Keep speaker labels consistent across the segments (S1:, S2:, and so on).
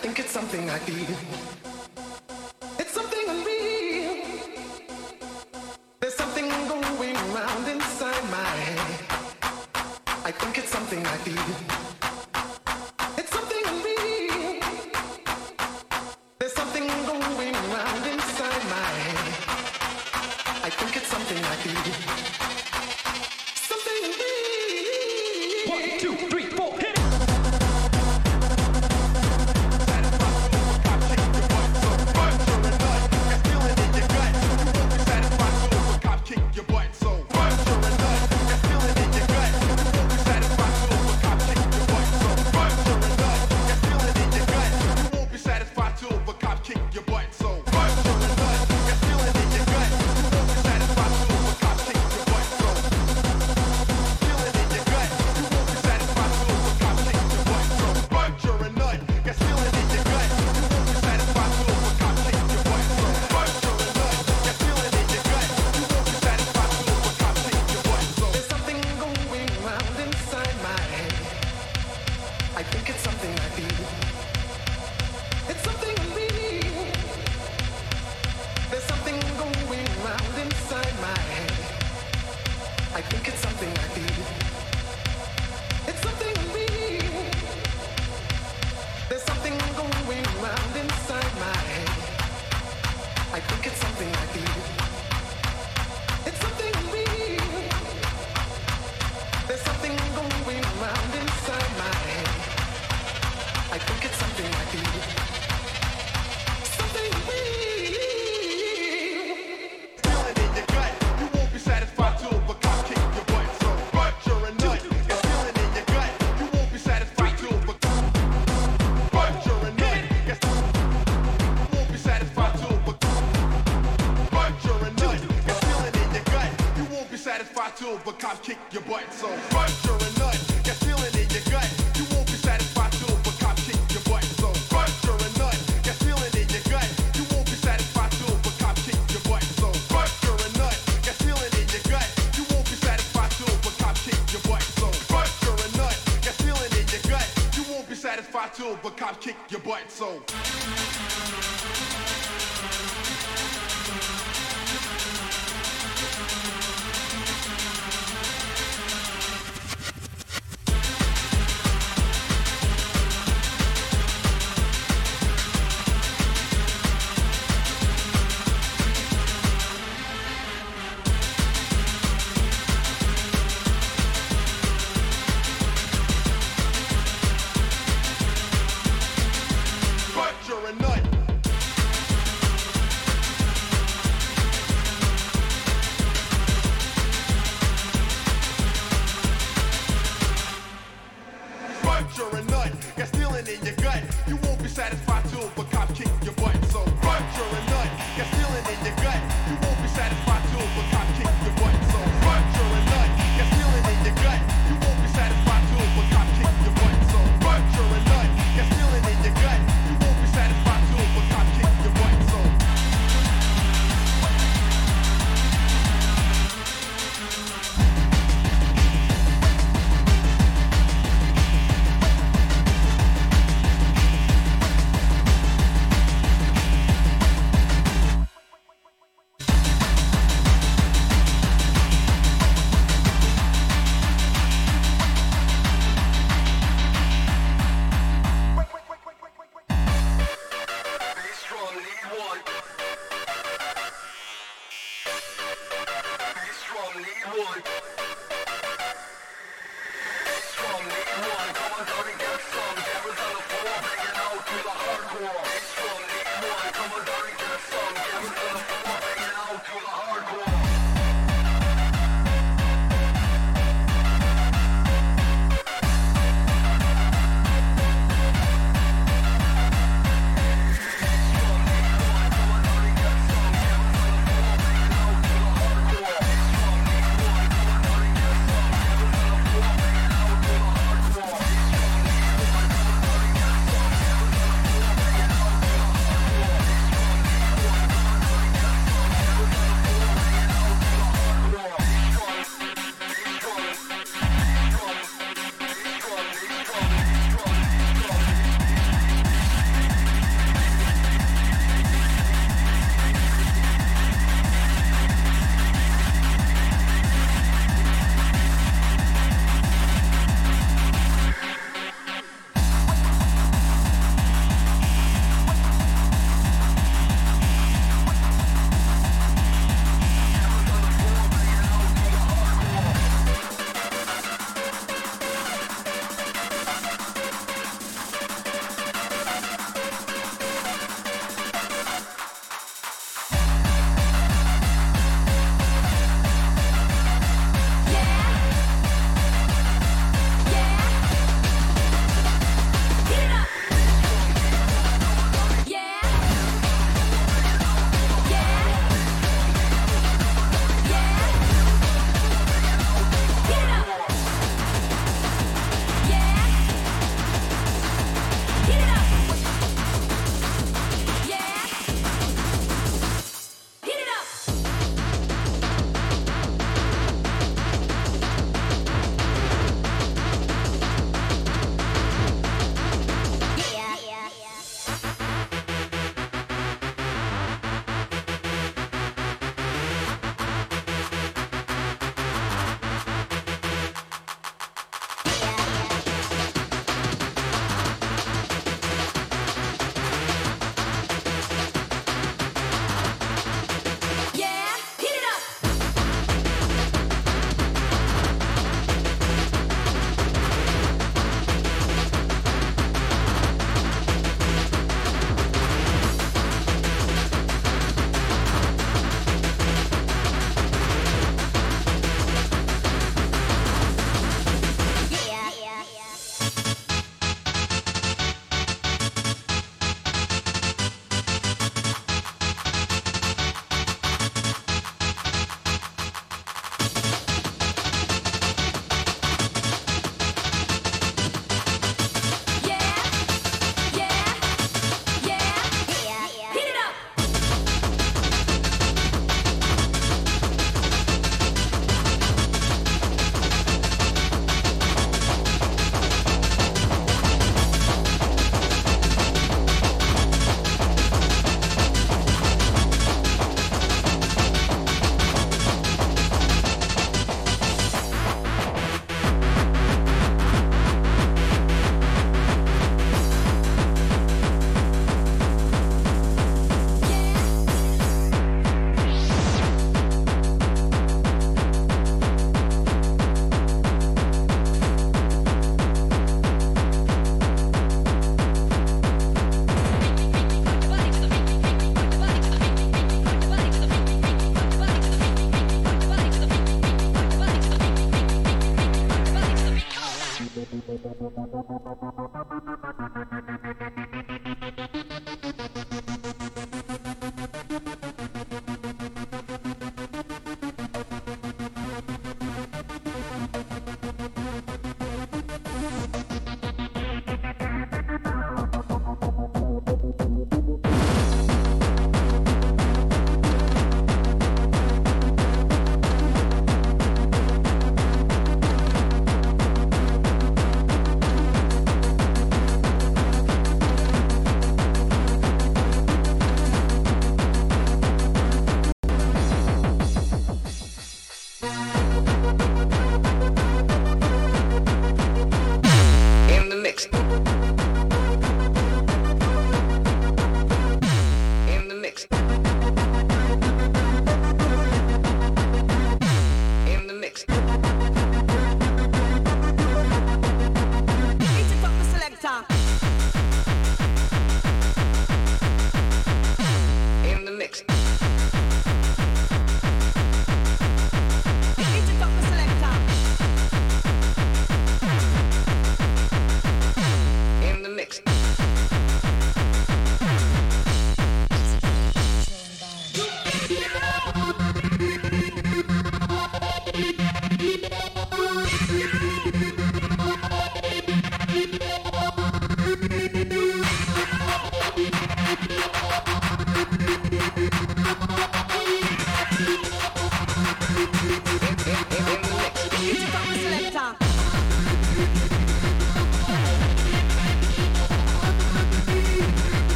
S1: think it's something I feel. I think it's something I feel.
S2: so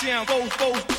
S3: town, go, both,